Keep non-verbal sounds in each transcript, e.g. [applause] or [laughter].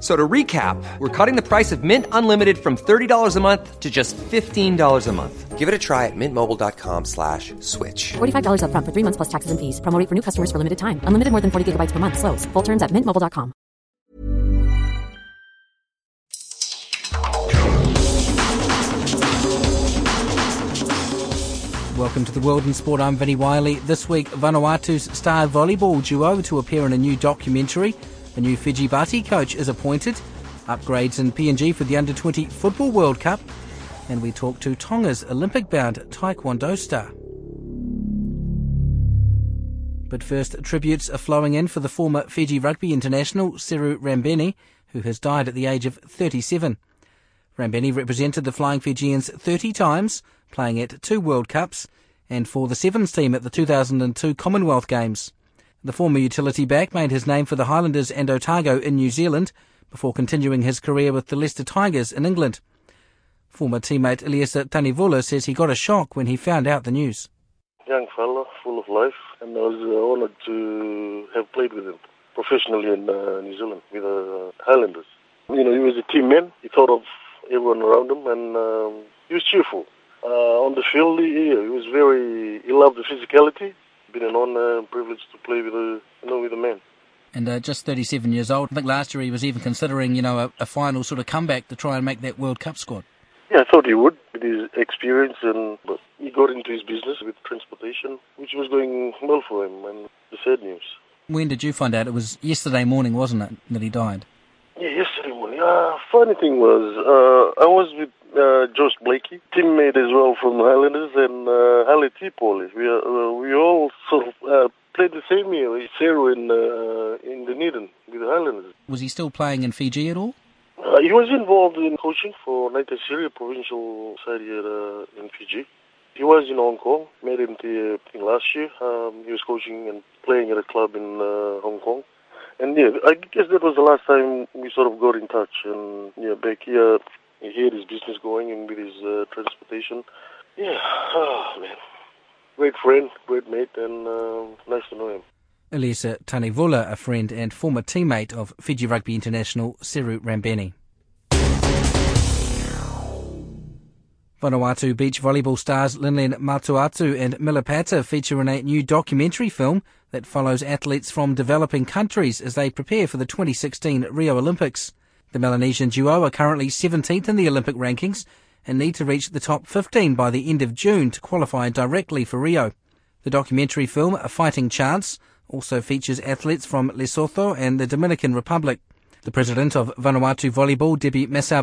So to recap, we're cutting the price of Mint Unlimited from $30 a month to just $15 a month. Give it a try at mintmobile.com slash switch. $45 up front for three months plus taxes and fees. Promo for new customers for limited time. Unlimited more than 40 gigabytes per month. Slows. Full terms at mintmobile.com. Welcome to the World in Sport. I'm Vinnie Wiley. This week, Vanuatu's star volleyball duo to appear in a new documentary. A new Fiji Bati coach is appointed. Upgrades in PNG for the Under 20 Football World Cup. And we talk to Tonga's Olympic bound Taekwondo star. But first, tributes are flowing in for the former Fiji rugby international Seru Rabeni, who has died at the age of 37. Rabeni represented the Flying Fijians 30 times, playing at two World Cups, and for the Sevens team at the 2002 Commonwealth Games. The former utility back made his name for the Highlanders and Otago in New Zealand before continuing his career with the Leicester Tigers in England. Former teammate Eliesa Tanivula says he got a shock when he found out the news. Young fella, full of life, and I was uh, honoured to have played with him professionally in uh, New Zealand with the uh, Highlanders. You know, he was a team man. He thought of everyone around him, and um, he was cheerful. Uh, on the field, he, he was very. He loved the physicality. Been an honour and privilege to play with a, you know, with a man. And uh, just 37 years old. I think last year he was even considering, you know, a, a, final sort of comeback to try and make that World Cup squad. Yeah, I thought he would with his experience, and but he got into his business with transportation, which was going well for him. And the sad news. When did you find out? It was yesterday morning, wasn't it, that he died? Yeah, yesterday morning. Uh, funny thing was, uh, I was with uh, Josh Blackie, teammate as well from Highlanders, and uh, Hale T-Pole. We uh, we all sort of uh, played the same year. Zero in uh, in Dunedin with the Highlanders. Was he still playing in Fiji at all? Uh, he was involved in coaching for Naitasiria provincial side here uh, in Fiji. He was in Hong Kong. Met him the, uh, last year. Um, he was coaching and playing at a club in uh, Hong Kong. And yeah, I guess that was the last time we sort of got in touch. And yeah, back here, he had his business going and with his uh, transportation. Yeah, [sighs] oh man, great friend, great mate, and uh, nice to know him. Elisa Tanivula, a friend and former teammate of Fiji Rugby International Seru Rabeni. Vanuatu beach volleyball stars Linline Matauatu and Miller Pata feature in a new documentary film that follows athletes from developing countries as they prepare for the 2016 Rio Olympics. The Melanesian duo are currently 17th in the Olympic rankings and need to reach the top 15 by the end of June to qualify directly for Rio. The documentary film, A Fighting Chance, also features athletes from Lesotho and the Dominican Republic. The president of Vanuatu Volleyball, Debbie Messer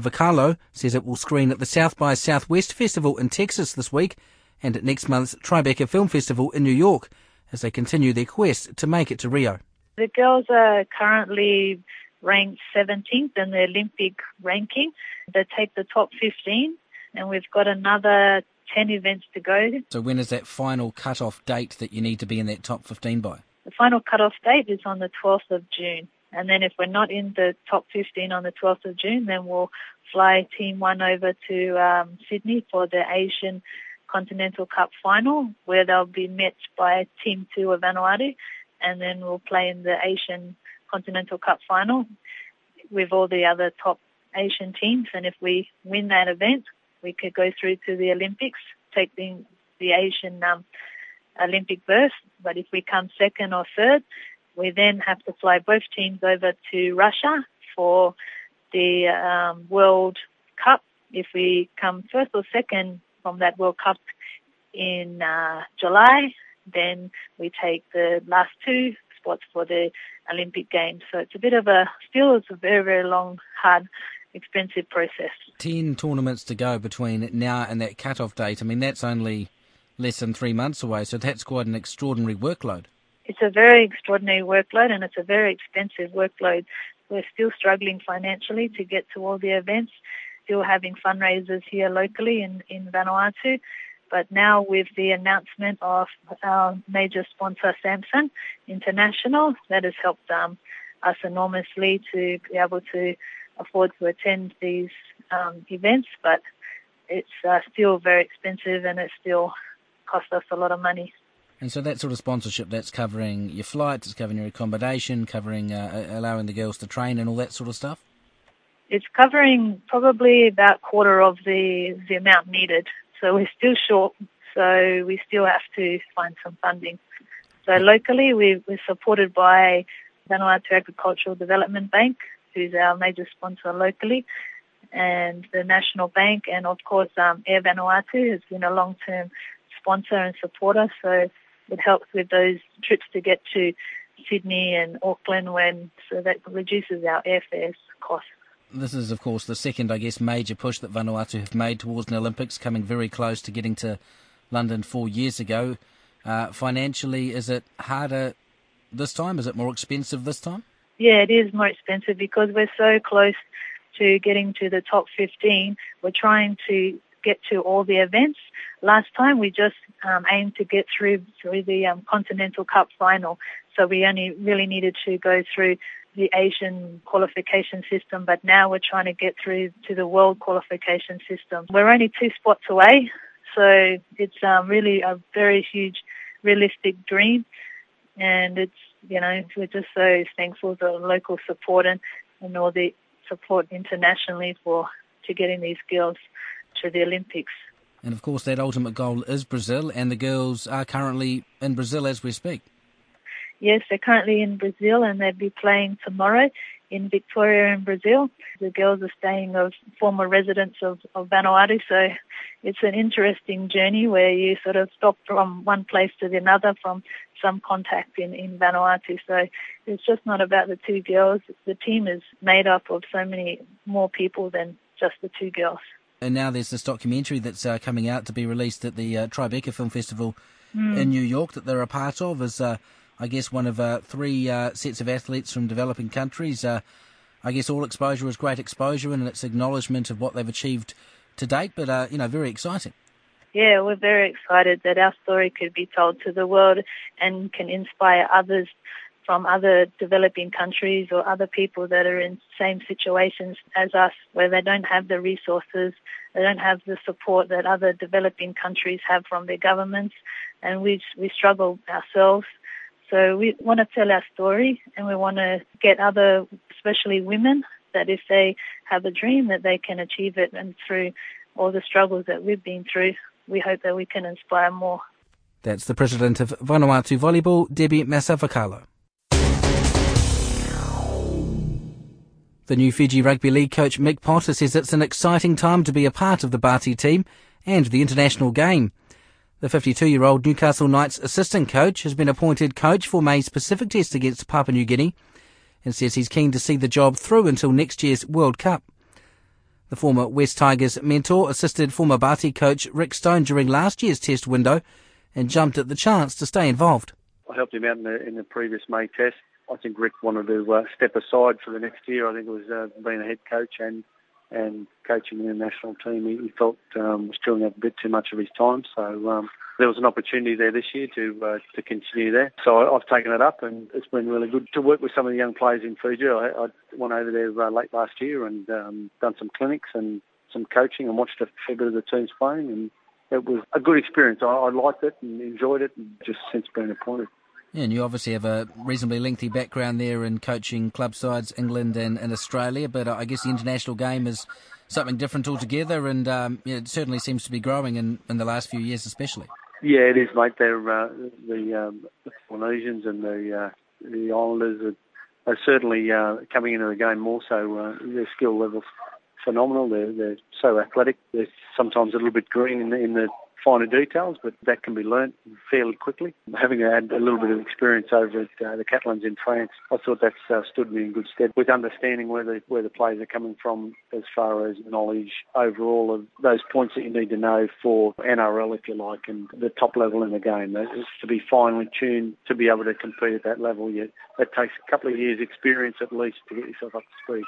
says it will screen at the South by Southwest Festival in Texas this week and at next month's Tribeca Film Festival in New York as they continue their quest to make it to Rio. The girls are currently ranked 17th in the Olympic ranking. They take the top 15 and we've got another 10 events to go. So when is that final cut-off date that you need to be in that top 15 by? The final cut-off date is on the 12th of June. And then if we're not in the top 15 on the 12th of June, then we'll fly Team 1 over to um, Sydney for the Asian Continental Cup final, where they'll be met by Team 2 of Vanuatu. And then we'll play in the Asian Continental Cup final with all the other top Asian teams. And if we win that event, we could go through to the Olympics, take the, the Asian um, Olympic berth. But if we come second or third, we then have to fly both teams over to Russia for the um, World Cup. If we come first or second from that World Cup in uh, July, then we take the last two spots for the Olympic Games. So it's a bit of a, still it's a very, very long, hard, expensive process. 10 tournaments to go between now and that cut-off date. I mean, that's only less than three months away, so that's quite an extraordinary workload it's a very extraordinary workload and it's a very expensive workload. We're still struggling financially to get to all the events, still having fundraisers here locally in, in Vanuatu. But now with the announcement of our major sponsor, Samsung International, that has helped um, us enormously to be able to afford to attend these um, events, but it's uh, still very expensive and it still costs us a lot of money. And so that sort of sponsorship, that's covering your flights, it's covering your accommodation, covering uh, allowing the girls to train and all that sort of stuff? It's covering probably about quarter of the, the amount needed. So we're still short, so we still have to find some funding. So locally, we, we're supported by Vanuatu Agricultural Development Bank, who's our major sponsor locally, and the National Bank, and of course um, Air Vanuatu has been a long-term sponsor and supporter. So it helps with those trips to get to Sydney and Auckland when so that reduces our airfares costs. This is, of course, the second, I guess, major push that Vanuatu have made towards an Olympics, coming very close to getting to London four years ago. Uh, financially, is it harder this time? Is it more expensive this time? Yeah, it is more expensive because we're so close to getting to the top 15. We're trying to get to all the events. Last time we just um, aimed to get through through the um, Continental Cup final, so we only really needed to go through the Asian qualification system. But now we're trying to get through to the World qualification system. We're only two spots away, so it's um, really a very huge, realistic dream, and it's you know we're just so thankful for the local support and, and all the support internationally for to getting these girls to the Olympics. And of course, that ultimate goal is Brazil, and the girls are currently in Brazil as we speak. Yes, they're currently in Brazil, and they'll be playing tomorrow in Victoria in Brazil. The girls are staying of former residents of, of Vanuatu, so it's an interesting journey where you sort of stop from one place to the another from some contact in, in Vanuatu. So it's just not about the two girls. The team is made up of so many more people than just the two girls. And now there's this documentary that's uh, coming out to be released at the uh, Tribeca Film Festival mm. in New York that they're a part of as, uh, I guess, one of uh, three uh, sets of athletes from developing countries. Uh, I guess all exposure is great exposure and it's acknowledgement of what they've achieved to date, but, you know, very exciting. Yeah, we're very excited that our story could be told to the world and can inspire others from other developing countries or other people that are in same situations as us where they don't have the resources, they don't have the support that other developing countries have from their governments and we we struggle ourselves. So we want to tell our story and we want to get other especially women that if they have a dream that they can achieve it and through all the struggles that we've been through, we hope that we can inspire more. That's the president of Vanuatu Volleyball, Debbie Masauvakalo. The new Fiji Rugby League coach Mick Potter says it's an exciting time to be a part of the Bati team and the international game. The 52-year-old Newcastle Knights assistant coach has been appointed coach for May's Pacific Test against Papua New Guinea and says he's keen to see the job through until next year's World Cup. The former Wests Tigers mentor assisted former Bati coach Rick Stone during last year's test window and jumped at the chance to stay involved. I helped him out in the, in the previous May test I think Rick wanted to uh, step aside for the next year. I think it was uh, being a head coach and and coaching the national team. He, he felt um, was chewing up a bit too much of his time, so um, there was an opportunity there this year to uh, to continue there. So I, have taken it up, and it's been really good to work with some of the young players in Fiji. I, I went over there uh, late last year and um, done some clinics and some coaching, and watched a fair bit of the teams playing, and it was a good experience. I, I liked it and enjoyed it, and just since being appointed. Yeah, and you obviously have a reasonably lengthy background there in coaching club sides, England and, and Australia, but I guess the international game is something different altogether, and um, yeah, it certainly seems to be growing in, in the last few years, especially. Yeah, it is, mate. They're uh, the, um, the Polynesians and the uh, the Islanders are, are certainly uh, coming into the game more. So uh, their skill level's phenomenal. They're they're so athletic. They're sometimes a little bit green in the, in the finer details, but that can be learnt fairly quickly. Having had a little bit of experience over at uh, the Catalans in France, I thought that's uh, stood me in good stead with understanding where the where the players are coming from as far as knowledge overall of those points that you need to know for NRL, if you like, and the top level in the game. To be finely tuned to be able to compete at that level. Yet that takes a couple of years' experience at least to get yourself up to speed.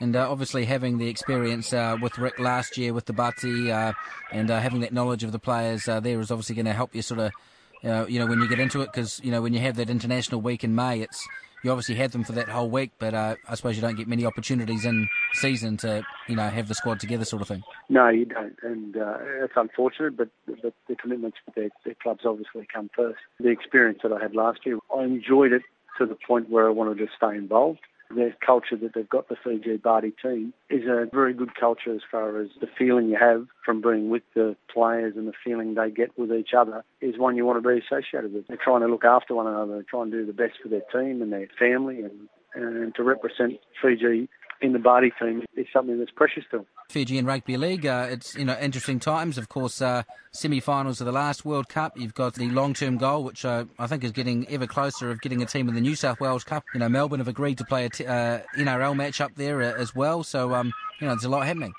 And uh, obviously, having the experience uh, with Rick last year with the Bati uh, and uh, having that knowledge of the players uh, there is obviously going to help you sort of, you know, when you get into it, because you know when you have that international week in May, it's you obviously had them for that whole week, but uh, I suppose you don't get many opportunities in season to you know have the squad together, sort of thing. No, you don't, and uh, it's unfortunate, but, but the commitments for their, their clubs obviously come first. The experience that I had last year, I enjoyed it to the point where I wanted to stay involved the culture that they've got, the Fiji Bati team, is a very good culture as far as the feeling you have from being with the players and the feeling they get with each other is one you want to be associated with. They're trying to look after one another, they're trying to do the best for their team and their family and, and to represent Fiji in the Bati team is something that's precious to them. Fijian Rugby League, uh, it's you know interesting times. Of course, uh, semi-finals of the last World Cup. You've got the long-term goal, which uh, I think is getting ever closer of getting a team in the New South Wales Cup. You know, Melbourne have agreed to play a t- uh, NRL match up there uh, as well. So um, you know, there's a lot happening.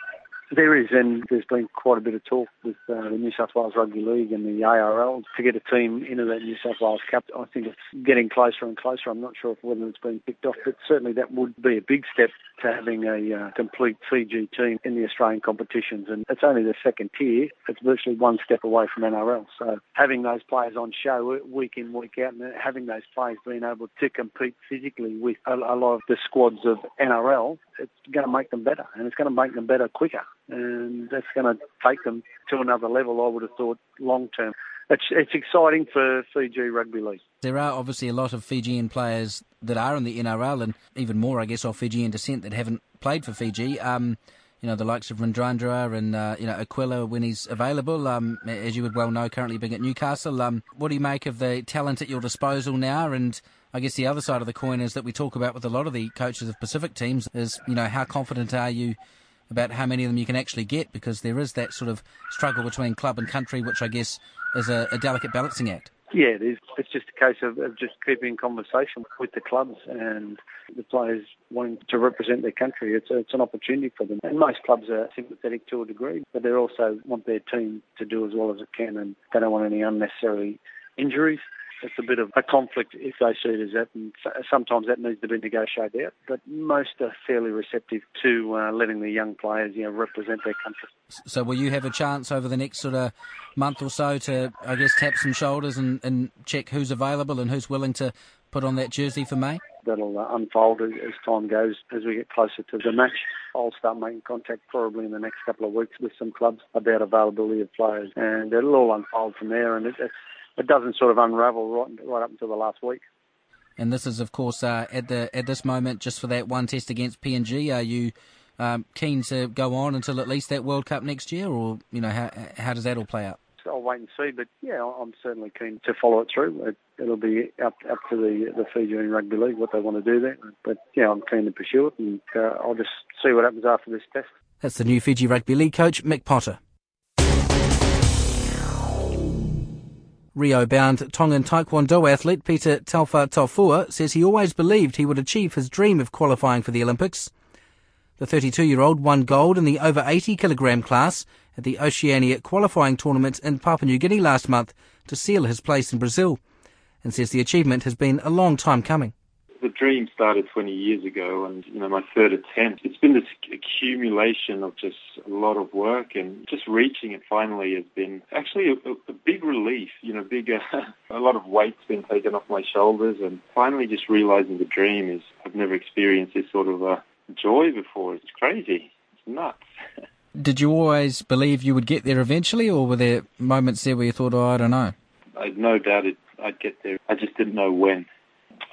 There is, and there's been quite a bit of talk with uh, the New South Wales Rugby League and the ARL to get a team into that New South Wales Cup. I think it's getting closer and closer. I'm not sure whether it's been picked off, but certainly that would be a big step to having a uh, complete Fiji team in the Australian competitions. And it's only the second tier. It's virtually one step away from NRL. So having those players on show week in, week out, and having those players being able to compete physically with a, a lot of the squads of NRL, it's going to make them better, and it's going to make them better quicker and that's going to take them to another level. I would have thought long term. It's, it's exciting for Fiji Rugby League. There are obviously a lot of Fijian players that are in the NRL, and even more, I guess, of Fijian descent that haven't played for Fiji. Um, you know, the likes of Radradra and, uh, you know, Akuila when he's available, um, as you would well know, currently being at Newcastle. Um, what do you make of the talent at your disposal now? And I guess the other side of the coin is that we talk about with a lot of the coaches of Pacific teams is, you know, how confident are you about how many of them you can actually get because there is that sort of struggle between club and country, which I guess is a, a delicate balancing act. Yeah, it is. It's just a case of, of just keeping conversation with the clubs and the players wanting to represent their country. It's, a, it's an opportunity for them. And most clubs are sympathetic to a degree, but they also want their team to do as well as it can and they don't want any unnecessary injuries it's a bit of a conflict if they see it as that, and sometimes that needs to be negotiated out. But most are fairly receptive to uh, letting the young players, you know, represent their country. So, will you have a chance over the next sort of month or so to, I guess, tap some shoulders and, and check who's available and who's willing to put on that jersey for May? That'll uh, unfold as, as time goes, as we get closer to the match. I'll start making contact probably in the next couple of weeks with some clubs about availability of players, and it'll all unfold from there. And it, it's it doesn't sort of unravel right, right up until the last week. And this is, of course, uh, at the at this moment, just for that one test against PNG. Are you um, keen to go on until at least that World Cup next year, or you know, how how does that all play out? I'll wait and see, but yeah, I'm certainly keen to follow it through. It, will be up up to the the Fijian Rugby League what they want to do there. But yeah, I'm keen to pursue it, and uh, I'll just see what happens after this test. That's the new Fiji Rugby League coach, Mick Potter. Rio-bound Tongan Taekwondo athlete Pita Taufatofua says he always believed he would achieve his dream of qualifying for the Olympics. The 32-year-old won gold in the over 80 kilogram class at the Oceania qualifying tournament in Papua New Guinea last month to seal his place in Brazil, and says the achievement has been a long time coming the dream started 20 years ago and, you know, my third attempt. It's been this accumulation of just a lot of work and just reaching it finally has been actually a, a big relief, you know, big, uh, [laughs] a lot of weight's been taken off my shoulders and finally just realizing the dream is, I've never experienced this sort of uh, joy before. It's crazy. It's nuts. [laughs] Did you always believe you would get there eventually or were there moments there where you thought, oh, I don't know? I had no doubt it, I'd get there. I just didn't know when.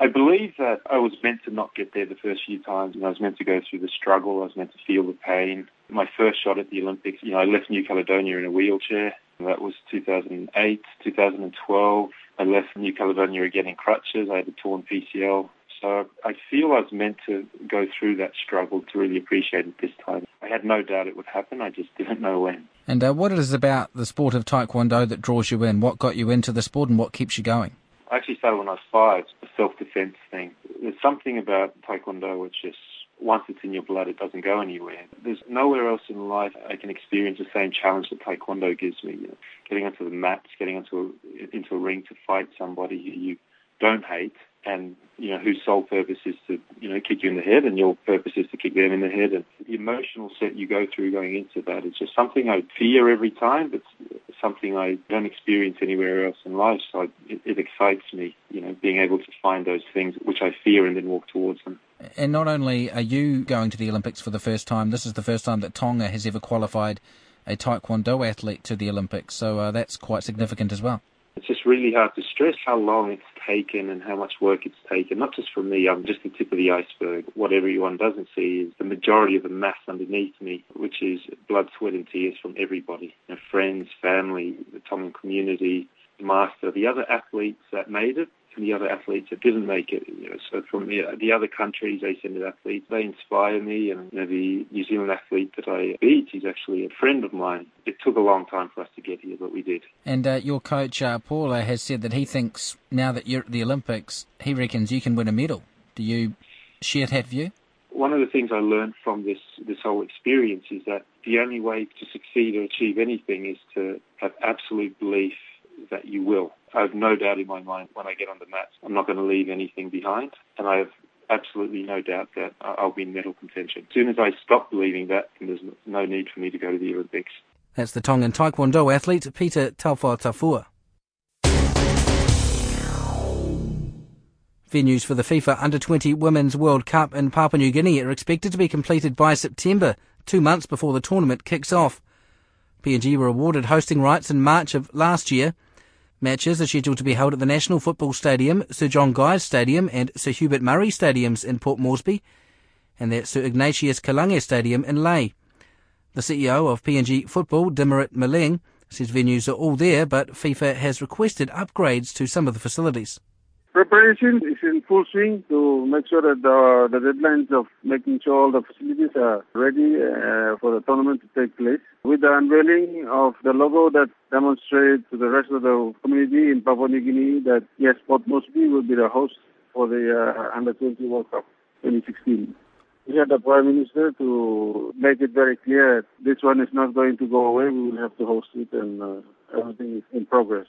I believe that I was meant to not get there the first few times, and I was meant to go through the struggle. I was meant to feel the pain. My first shot at the Olympics, you know, I left New Caledonia in a wheelchair. That was 2008, 2012. I left New Caledonia again in crutches. I had a torn PCL. So I feel I was meant to go through that struggle to really appreciate it this time. I had no doubt it would happen. I just [laughs] didn't know when. And uh, what is it about the sport of Taekwondo that draws you in? What got you into the sport and what keeps you going? I actually started when I was five, the self-defense thing. There's something about Taekwondo which is, once it's in your blood, it doesn't go anywhere. There's nowhere else in life I can experience the same challenge that Taekwondo gives me. You know, getting onto the mats, getting onto a, into a ring to fight somebody who you don't hate, and you know whose sole purpose is to you know kick you in the head, and your purpose is to kick them in the head. And the emotional set you go through going into that is just something I fear every time, but something I don't experience anywhere else in life. So it, it excites me, you know, being able to find those things which I fear and then walk towards them. And not only are you going to the Olympics for the first time, this is the first time that Tonga has ever qualified a Taekwondo athlete to the Olympics. So uh, that's quite significant as well. It's just really hard to stress how long it's taken and how much work it's taken. Not just from me, I'm just the tip of the iceberg. What everyone doesn't see is the majority of the mass underneath me, which is blood, sweat, and tears from everybody you know, friends, family, the Tongan community, the master, the other athletes that made it, the other athletes that didn't make it. You know, so from the, the other countries, they send athletes. They inspire me, and you know, the New Zealand athlete that I beat is actually a friend of mine. It took a long time for us to get here, but we did. And uh, your coach uh, Paula has said that he thinks now that you're at the Olympics, he reckons you can win a medal. Do you share that view? One of the things I learned from this this whole experience is that the only way to succeed or achieve anything is to have absolute belief that you will. I have no doubt in my mind when I get on the mats, I'm not going to leave anything behind. And I have absolutely no doubt that I'll be in medal contention. As soon as I stop believing that, there's no need for me to go to the Olympics. That's the Tongan Taekwondo athlete Pita Taufatofua. Venues for the FIFA Under 20 Women's World Cup in Papua New Guinea are expected to be completed by September, two months before the tournament kicks off. PNG were awarded hosting rights in March of last year. Matches are scheduled to be held at the National Football Stadium, Sir John Guise Stadium, and Sir Hubert Murray Stadiums in Port Moresby, and at Sir Ignatius Kilage Stadium in Lae. The CEO of PNG Football, Dimirit Maling, says venues are all there, but FIFA has requested upgrades to some of the facilities. Preparation is in full swing to make sure that the, the deadlines of making sure all the facilities are ready uh, for the tournament to take place. With the unveiling of the logo that demonstrates to the rest of the community in Papua New Guinea that yes, Port Moresby will be the host for the uh, Under 20 World Cup 2016. We had the Prime Minister to make it very clear this one is not going to go away. We will have to host it and uh, everything is in progress.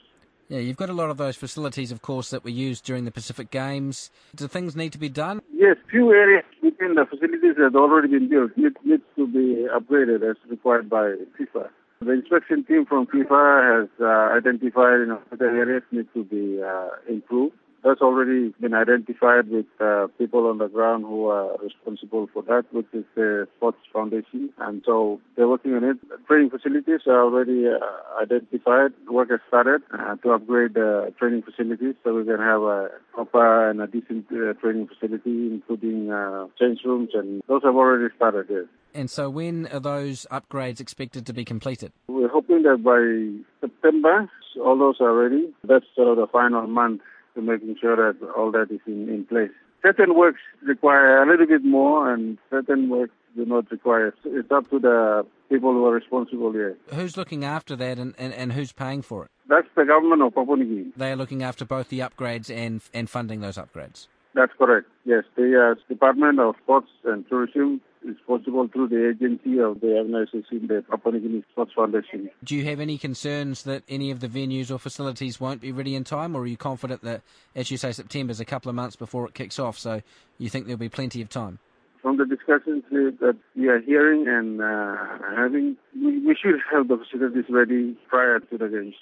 Yeah, you've got a lot of those facilities, of course, that were used during the Pacific Games. Do things need to be done? Yes, few areas within the facilities that have already been built need, needs to be upgraded as required by FIFA. The inspection team from FIFA has uh, identified you know, the areas need to be uh, improved. That's already been identified with uh, people on the ground who are responsible for that, which is the Sports Foundation. And so they're working on it. Training facilities are already uh, identified. Work has started uh, to upgrade the training facilities so we can have a proper and a decent uh, training facility, including uh, change rooms, and those have already started, yes. And so when are those upgrades expected to be completed? We're hoping that by September, all those are ready. That's sort of the final month to making sure that all that is in, in place. Certain works require a little bit more and certain works do not require. It's up to the people who are responsible here. Who's looking after that and, and, and who's paying for it? That's the government of Papua New Guinea. They are looking after both the upgrades and, and funding those upgrades. That's correct. Yes, the uh, Department of Sports and Tourism is possible through the agency of the organization, the Papua New Guinea Sports Foundation. Do you have any concerns that any of the venues or facilities won't be ready in time, or are you confident that, as you say, September is a couple of months before it kicks off, so you think there'll be plenty of time? From the discussions that we are hearing and uh, having, we, we should have the facilities ready prior to the games.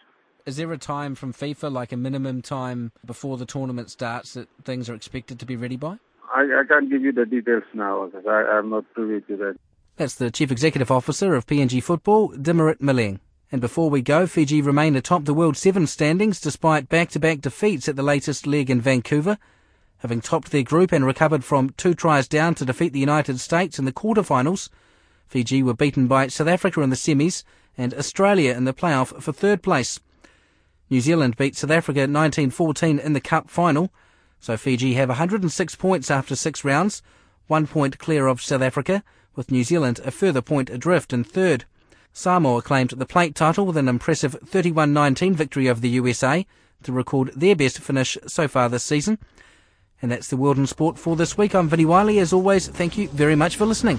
Is there a time from FIFA, like a minimum time before the tournament starts, that things are expected to be ready by? I, I can't give you the details now because I, I'm not privy to that. That's the Chief Executive Officer of PNG Football, Dimirit Maleng. And before we go, Fiji remain atop the World Seven standings despite back-to-back defeats at the latest leg in Vancouver. Having topped their group and recovered from two tries down to defeat the United States in the quarterfinals, Fiji were beaten by South Africa in the semis and Australia in the playoff for third place. New Zealand beat South Africa 1914 in the Cup final, so Fiji have 106 points after six rounds, one point clear of South Africa, with New Zealand a further point adrift in third. Samoa claimed the plate title with an impressive 31-19 victory over the USA to record their best finish so far this season. And that's the World in Sport for this week. I'm Vinnie Wiley. As always, thank you very much for listening.